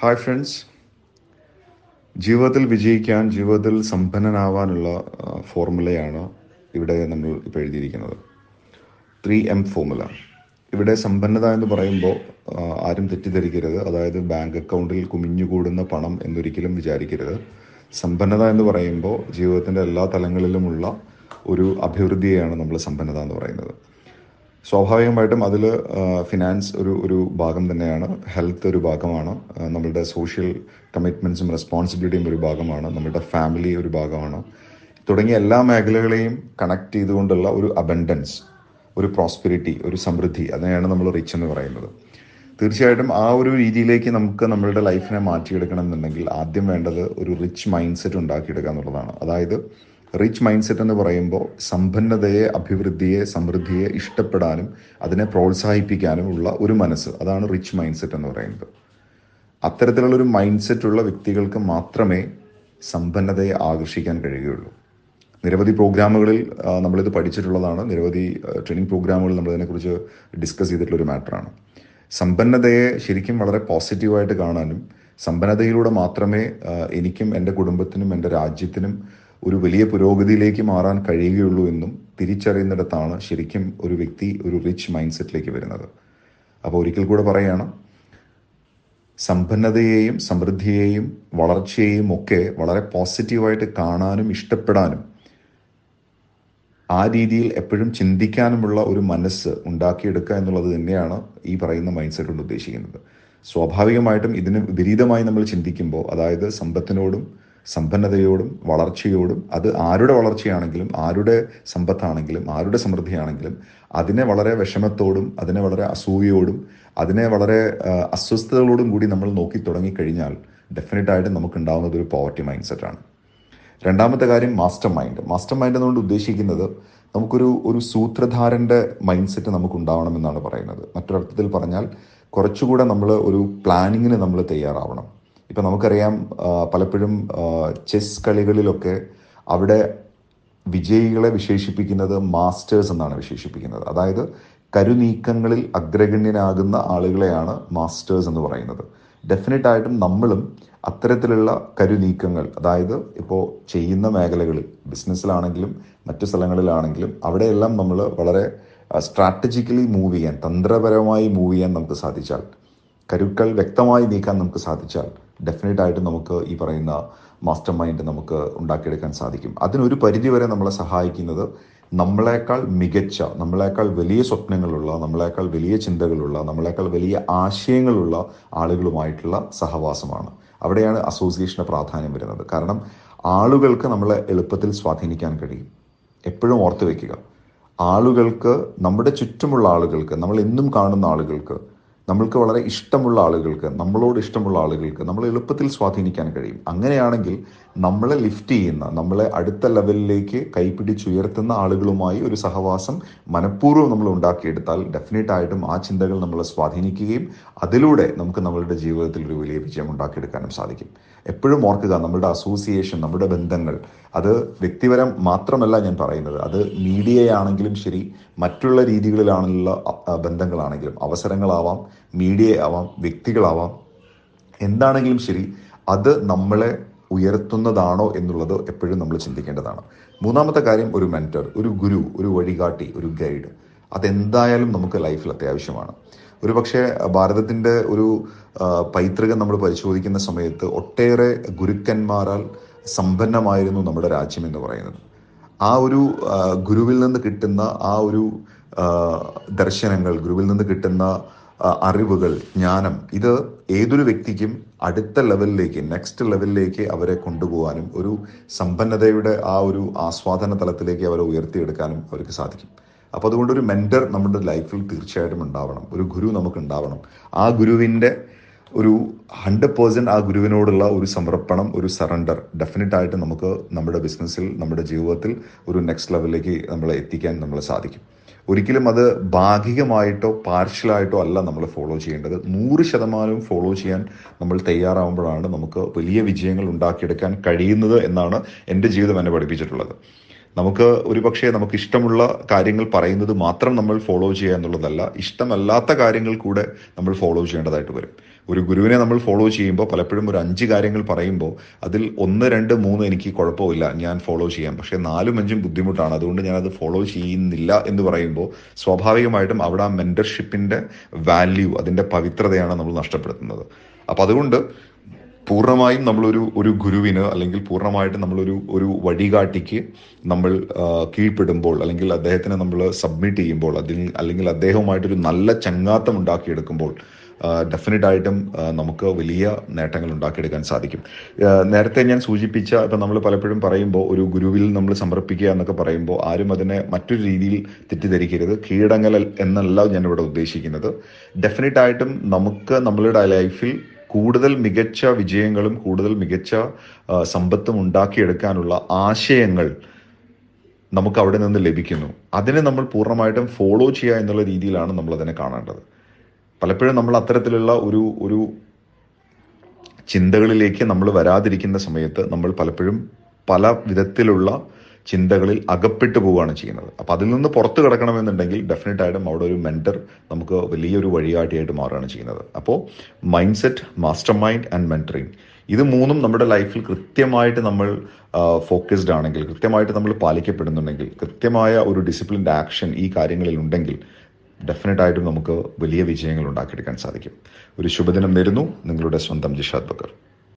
Hi friends ജീവിതത്തിൽ വിജയിക്കാൻ ജീവിതത്തിൽ സമ്പന്നനാവാനുള്ള ഫോർമുലയാണ് ഇവിടെ നമ്മൾ ഇപ്പോൾ എഴുതിയിരിക്കുന്നത്. ത്രീ എം ഫോർമുല ഇവിടെ സമ്പന്നത എന്ന് പറയുമ്പോൾ ആരും തെറ്റിദ്ധരിക്കരുത്. അതായത് ബാങ്ക് അക്കൗണ്ടിൽ കുമിഞ്ഞുകൂടുന്ന പണം എന്നൊരിക്കലും വിചാരിക്കരുത്. സമ്പന്നത എന്ന് പറയുമ്പോൾ ജീവിതത്തിന്റെ എല്ലാ തലങ്ങളിലുമുള്ള ഒരു അഭിവൃദ്ധിയെയാണ് നമ്മൾ സമ്പന്നത എന്ന് പറയുന്നത്. സ്വാഭാവികമായിട്ടും അതിൽ ഫിനാൻസ് ഒരു ഒരു ഭാഗം തന്നെയാണ്. ഹെൽത്ത് ഒരു ഭാഗമാണ്. നമ്മളുടെ സോഷ്യൽ കമ്മിറ്റ്മെന്റ്സും റെസ്പോൺസിബിലിറ്റിയും ഒരു ഭാഗമാണ്. നമ്മളുടെ ഫാമിലി ഒരു ഭാഗമാണ്. തുടങ്ങിയ എല്ലാ മേഖലകളെയും കണക്ട് ചെയ്തുകൊണ്ടുള്ള ഒരു അബൻഡൻസ് ഒരു പ്രോസ്പെരിറ്റി ഒരു സമൃദ്ധി അതിനെയാണ് നമ്മൾ റിച്ച് എന്ന് പറയുന്നത്. തീർച്ചയായിട്ടും ആ ഒരു രീതിയിലേക്ക് നമുക്ക് നമ്മളുടെ ലൈഫിനെ മാറ്റിയെടുക്കണം എന്നുണ്ടെങ്കിൽ ആദ്യം വേണ്ടത് ഒരു റിച്ച് മൈൻഡ് സെറ്റ് ഉണ്ടാക്കിയെടുക്കുക എന്നുള്ളതാണ്. അതായത് റിച്ച് മൈൻഡ് സെറ്റ് എന്ന് പറയുമ്പോൾ സമ്പന്നതയെ അഭിവൃദ്ധിയെ സമൃദ്ധിയെ ഇഷ്ടപ്പെടാനും അതിനെ പ്രോത്സാഹിപ്പിക്കാനും ഉള്ള ഒരു മനസ്സ്. അതാണ് റിച്ച് മൈൻഡ് സെറ്റ് എന്ന് പറയുന്നത്. അത്തരത്തിലുള്ള ഒരു മൈൻഡ് സെറ്റ് ഉള്ള വ്യക്തികൾക്ക് മാത്രമേ സമ്പന്നതയെ ആകർഷിക്കാൻ കഴിയുകയുള്ളൂ. നിരവധി പ്രോഗ്രാമുകളിൽ നമ്മളിത് പഠിച്ചിട്ടുള്ളതാണ്. നിരവധി ട്രെയിനിങ് പ്രോഗ്രാമുകളിൽ നമ്മൾ ഇതിനെക്കുറിച്ച് ഡിസ്കസ് ചെയ്തിട്ടുള്ള ഒരു മാറ്ററാണ്. സമ്പന്നതയെ ശരിക്കും വളരെ പോസിറ്റീവായിട്ട് കാണാനും സമ്പന്നതയിലൂടെ മാത്രമേ എനിക്കും എന്റെ കുടുംബത്തിനും എന്റെ രാജ്യത്തിനും ഒരു വലിയ പുരോഗതിയിലേക്ക് മാറാൻ കഴിയുകയുള്ളൂ എന്നും തിരിച്ചറിയുന്നിടത്താണ് ശരിക്കും ഒരു വ്യക്തി ഒരു റിച്ച് മൈൻഡ് സെറ്റിലേക്ക് വരുന്നത്. അപ്പോൾ ഒരിക്കൽ കൂടെ പറയുകയാണ് സമ്പന്നതയെയും സമൃദ്ധിയെയും വളർച്ചയെയും ഒക്കെ വളരെ പോസിറ്റീവായിട്ട് കാണാനും ഇഷ്ടപ്പെടാനും ആ രീതിയിൽ എപ്പോഴും ചിന്തിക്കാനുമുള്ള ഒരു മനസ്സ് ഉണ്ടാക്കിയെടുക്കുക എന്നുള്ളത് തന്നെയാണ് ഈ പറയുന്ന മൈൻഡ് സെറ്റ് കൊണ്ട് ഉദ്ദേശിക്കുന്നത്. സ്വാഭാവികമായിട്ടും ഇതിന് വിപരീതമായി നമ്മൾ ചിന്തിക്കുമ്പോൾ അതായത് സമ്പത്തിനോടും സമ്പന്നതയോടും വളർച്ചയോടും അത് ആരുടെ വളർച്ചയാണെങ്കിലും ആരുടെ സമ്പത്താണെങ്കിലും ആരുടെ സമൃദ്ധിയാണെങ്കിലും അതിനെ വളരെ വിഷമത്തോടും അതിനെ വളരെ അസൂയയോടും അതിനെ വളരെ അസ്വസ്ഥതകളോടും കൂടി നമ്മൾ നോക്കി തുടങ്ങിക്കഴിഞ്ഞാൽ ഡെഫിനറ്റായിട്ടും നമുക്ക് ഉണ്ടാകുന്നത് ഒരു പോവർട്ടി മൈൻഡ് സെറ്റാണ് രണ്ടാമത്തെ കാര്യം മാസ്റ്റർ മൈൻഡ് മാസ്റ്റർ മൈൻഡ് എന്നുകൊണ്ട് ഉദ്ദേശിക്കുന്നത് നമുക്കൊരു ഒരു സൂത്രധാരന്റെ മൈൻഡ് സെറ്റ് നമുക്ക് ഉണ്ടാവണമെന്നാണ് പറയുന്നത്. മറ്റൊരർത്ഥത്തിൽ പറഞ്ഞാൽ കുറച്ചുകൂടെ നമ്മൾ ഒരു പ്ലാനിങ്ങിന് നമ്മൾ തയ്യാറാവണം. ഇപ്പം നമുക്കറിയാം പലപ്പോഴും ചെസ് കളികളിലൊക്കെ അവിടെ വിജയികളെ വിശേഷിപ്പിക്കുന്നത് മാസ്റ്റേഴ്സ് എന്നാണ് വിശേഷിപ്പിക്കുന്നത്. അതായത് കരുനീക്കങ്ങളിൽ അഗ്രഗണ്യനാകുന്ന ആളുകളെയാണ് മാസ്റ്റേഴ്സ് എന്ന് പറയുന്നത്. ഡെഫിനറ്റ് ആയിട്ടും നമ്മളും അത്തരത്തിലുള്ള കരുനീക്കങ്ങൾ അതായത് ഇപ്പോൾ ചെയ്യുന്ന മേഖലകളിൽ ബിസിനസ്സിലാണെങ്കിലും മറ്റു സ്ഥലങ്ങളിലാണെങ്കിലും അവിടെയെല്ലാം നമ്മൾ വളരെ സ്ട്രാറ്റജിക്കലി മൂവ് ചെയ്യാൻ തന്ത്രപരമായി മൂവ് ചെയ്യാൻ നമുക്ക് സാധിച്ചാൽ കരുക്കൾ വ്യക്തമായി നീക്കാൻ നമുക്ക് സാധിച്ചാൽ ഡെഫിനറ്റ് ആയിട്ട് നമുക്ക് ഈ പറയുന്ന മാസ്റ്റർ മൈൻഡ് നമുക്ക് ഉണ്ടാക്കിയെടുക്കാൻ സാധിക്കും. അതിനൊരു പരിധിവരെ നമ്മളെ സഹായിക്കുന്നത് നമ്മളെക്കാൾ മികച്ച നമ്മളെക്കാൾ വലിയ സ്വപ്നങ്ങളുള്ള നമ്മളെക്കാൾ വലിയ ചിന്തകളുള്ള നമ്മളെക്കാൾ വലിയ ആശയങ്ങളുള്ള ആളുകളുമായിട്ടുള്ള സഹവാസമാണ്. അവിടെയാണ് അസോസിയേഷന് പ്രാധാന്യം വരുന്നത്. കാരണം ആളുകൾക്ക് നമ്മളെ എളുപ്പത്തിൽ സ്വാധീനിക്കാൻ കഴിയും. എപ്പോഴും ഓർത്തു വയ്ക്കുക ആളുകൾക്ക് നമ്മുടെ ചുറ്റുമുള്ള ആളുകൾക്ക് നമ്മൾ എന്നും കാണുന്ന ആളുകൾക്ക് നമ്മൾക്ക് വളരെ ഇഷ്ടമുള്ള ആളുകൾക്ക് നമ്മളോട് ഇഷ്ടമുള്ള ആളുകൾക്ക് നമ്മൾ എളുപ്പത്തിൽ സ്വാധീനിക്കാൻ കഴിയും. അങ്ങനെയാണെങ്കിൽ നമ്മളെ ലിഫ്റ്റ് ചെയ്യുന്ന നമ്മളെ അടുത്ത ലെവലിലേക്ക് കൈപിടിച്ചുയർത്തുന്ന ആളുകളുമായി ഒരു സഹവാസം മനഃപൂർവം നമ്മൾ ഉണ്ടാക്കിയെടുത്താൽ ഡെഫിനറ്റ് ആയിട്ടും ആ ചിന്തകൾ നമ്മളെ സ്വാധീനിക്കുകയും അതിലൂടെ നമുക്ക് നമ്മളുടെ ജീവിതത്തിൽ ഒരു വലിയ വിജയം ഉണ്ടാക്കിയെടുക്കാനും സാധിക്കും. എപ്പോഴും ഓർക്കുക നമ്മുടെ അസോസിയേഷൻ നമ്മുടെ ബന്ധങ്ങൾ അത് വ്യക്തിപരം മാത്രമല്ല ഞാൻ പറയുന്നത്. അത് മീഡിയയാണെങ്കിലും ശരി മറ്റുള്ള രീതികളിലാണുള്ള ബന്ധങ്ങളാണെങ്കിലും അവസരങ്ങളാവാം മീഡിയ ആവാം വ്യക്തികളാവാം എന്താണെങ്കിലും ശരി അത് നമ്മളെ ഉയർത്തുന്നതാണോ എന്നുള്ളത് എപ്പോഴും നമ്മൾ ചിന്തിക്കേണ്ടതാണ്. മൂന്നാമത്തെ കാര്യം ഒരു മെന്റർ ഒരു ഗുരു ഒരു വഴികാട്ടി ഒരു ഗൈഡ് അതെന്തായാലും നമുക്ക് ലൈഫിൽ അത്യാവശ്യമാണ്. ഒരു പക്ഷേ ഭാരതത്തിന്റെ ഒരു പൈതൃകം നമ്മൾ പരിശോധിക്കുന്ന സമയത്ത് ഒട്ടേറെ ഗുരുക്കന്മാരാൽ സമ്പന്നമായിരുന്നു നമ്മുടെ രാജ്യം എന്ന് പറയുന്നത്. ആ ഒരു ഗുരുവിൽ നിന്ന് കിട്ടുന്ന ആ ഒരു ദർശനങ്ങൾ ഗുരുവിൽ നിന്ന് കിട്ടുന്ന അറിവുകൾ ജ്ഞാനം ഇത് ഏതൊരു വ്യക്തിക്കും അടുത്ത ലെവലിലേക്ക് നെക്സ്റ്റ് ലെവലിലേക്ക് അവരെ കൊണ്ടുപോകാനും ഒരു സമ്പന്നതയുടെ ആ ഒരു ആസ്വാദന തലത്തിലേക്ക് അവരെ ഉയർത്തിയെടുക്കാനും അവർക്ക് സാധിക്കും. അപ്പോൾ അതുകൊണ്ട് ഒരു മെന്റർ നമ്മുടെ ലൈഫിൽ തീർച്ചയായിട്ടും ഉണ്ടാവണം. ഒരു ഗുരു നമുക്ക് ഉണ്ടാവണം ആ ഗുരുവിന്റെ ഒരു ഹൺഡ്രഡ് പേഴ്സന്റ് ആ ഗുരുവിനോടുള്ള ഒരു സമർപ്പണം ഒരു സറണ്ടർ ഡെഫിനറ്റ് ആയിട്ട് നമുക്ക് നമ്മുടെ ബിസിനസ്സിൽ നമ്മുടെ ജീവിതത്തിൽ ഒരു നെക്സ്റ്റ് ലെവലിലേക്ക് നമ്മളെ എത്തിക്കാൻ നമ്മളെ സാധിക്കും. ഒരിക്കലും അത് ഭാഗികമായിട്ടോ പാർഷ്യലായിട്ടോ അല്ല നമ്മൾ ഫോളോ ചെയ്യേണ്ടത്. നൂറ് ശതമാനവും ഫോളോ ചെയ്യാൻ നമ്മൾ തയ്യാറാവുമ്പോഴാണ് നമുക്ക് വലിയ വിജയങ്ങൾ ഉണ്ടാക്കിയെടുക്കാൻ കഴിയുന്നത് എന്നാണ് എന്റെ ജീവിതം എന്നെ പഠിപ്പിച്ചിട്ടുള്ളത്. നമുക്ക് ഒരുപക്ഷെ നമുക്ക് ഇഷ്ടമുള്ള കാര്യങ്ങൾ പറയുന്നത് മാത്രം നമ്മൾ ഫോളോ ചെയ്യുക എന്നുള്ളതല്ല ഇഷ്ടമല്ലാത്ത കാര്യങ്ങൾ കൂടെ നമ്മൾ ഫോളോ ചെയ്യേണ്ടതായിട്ട് വരും. ഒരു ഗുരുവിനെ നമ്മൾ ഫോളോ ചെയ്യുമ്പോൾ പലപ്പോഴും ഒരു അഞ്ച് കാര്യങ്ങൾ പറയുമ്പോൾ അതിൽ ഒന്ന് രണ്ട് മൂന്ന് എനിക്ക് കുഴപ്പമില്ല ഞാൻ ഫോളോ ചെയ്യാം. പക്ഷേ നാലും അഞ്ചും ബുദ്ധിമുട്ടാണ്. അതുകൊണ്ട് ഞാനത് ഫോളോ ചെയ്യുന്നില്ല എന്ന് പറയുമ്പോൾ സ്വാഭാവികമായിട്ടും അവിടെ ആ മെന്റർഷിപ്പിന്റെ വാല്യൂ അതിന്റെ പവിത്രതയാണ് നമ്മൾ നഷ്ടപ്പെടുത്തുന്നത്. അപ്പം അതുകൊണ്ട് പൂർണമായും നമ്മളൊരു ഒരു ഗുരുവിന് അല്ലെങ്കിൽ പൂർണമായിട്ട് നമ്മളൊരു ഒരു വഴികാട്ടിക്ക് നമ്മൾ കീഴ്പ്പെടുമ്പോൾ അല്ലെങ്കിൽ അദ്ദേഹത്തിനെ നമ്മൾ സബ്മിറ്റ് ചെയ്യുമ്പോൾ അതിൽ അല്ലെങ്കിൽ അദ്ദേഹവുമായിട്ടൊരു നല്ല ചങ്ങാത്തം ഉണ്ടാക്കിയെടുക്കുമ്പോൾ ഡെഫിനറ്റ് ആയിട്ടും നമുക്ക് വലിയ നേട്ടങ്ങൾ ഉണ്ടാക്കിയെടുക്കാൻ സാധിക്കും. നേരത്തെ ഞാൻ സൂചിപ്പിച്ച ഇപ്പം നമ്മൾ പലപ്പോഴും പറയുമ്പോൾ ഒരു ഗുരുവിൽ നമ്മൾ സമർപ്പിക്കുക എന്നൊക്കെ പറയുമ്പോൾ ആരും അതിനെ മറ്റൊരു രീതിയിൽ തെറ്റിദ്ധരിക്കരുത്. കീഴടങ്ങൽ എന്നല്ല ഞാനിവിടെ ഉദ്ദേശിക്കുന്നത്. ഡെഫിനറ്റ് ആയിട്ടും നമുക്ക് നമ്മളുടെ ലൈഫിൽ കൂടുതൽ മികച്ച വിജയങ്ങളും കൂടുതൽ മികച്ച സമ്പത്തും ഉണ്ടാക്കിയെടുക്കാനുള്ള ആശയങ്ങൾ നമുക്ക് അവിടെ നിന്ന് ലഭിക്കുന്നു. അതിനെ നമ്മൾ പൂർണമായിട്ടും ഫോളോ ചെയ്യുക എന്നുള്ള രീതിയിലാണ് നമ്മൾ അതിനെ കാണേണ്ടത്. പലപ്പോഴും നമ്മൾ അത്തരത്തിലുള്ള ഒരു ഒരു ചിന്തകളിലേക്ക് നമ്മൾ വരാതിരിക്കുന്ന സമയത്ത് നമ്മൾ പലപ്പോഴും പല വിധത്തിലുള്ള ചിന്തകളിൽ അകപ്പെട്ടു പോവുകയാണ് ചെയ്യുന്നത്. അപ്പം അതിൽ നിന്ന് പുറത്തു കിടക്കണമെന്നുണ്ടെങ്കിൽ ഡെഫിനറ്റ് ആയിട്ടും അവിടെ ഒരു മെന്റർ നമുക്ക് വലിയൊരു വഴികാട്ടിയായിട്ട് മാറുകയാണ് ചെയ്യുന്നത്. അപ്പോൾ mind set master mind and mentoring ഇത് മൂന്നും നമ്മുടെ ലൈഫിൽ കൃത്യമായിട്ട് നമ്മൾ ഫോക്കസ്ഡ് ആണെങ്കിൽ കൃത്യമായിട്ട് നമ്മൾ പാലിക്കപ്പെടുന്നുണ്ടെങ്കിൽ കൃത്യമായ ഒരു ഡിസിപ്ലിൻഡ് ആക്ഷൻ ഈ കാര്യങ്ങളിൽ ഉണ്ടെങ്കിൽ ഡെഫിനറ്റ് ആയിട്ടും നമുക്ക് വലിയ വിജയങ്ങൾ ഉണ്ടാക്കിയെടുക്കാൻ സാധിക്കും. ഒരു ശുഭദിനം നേരുന്നു. നിങ്ങളുടെ സ്വന്തം ജിഷാദ് ബക്കർ.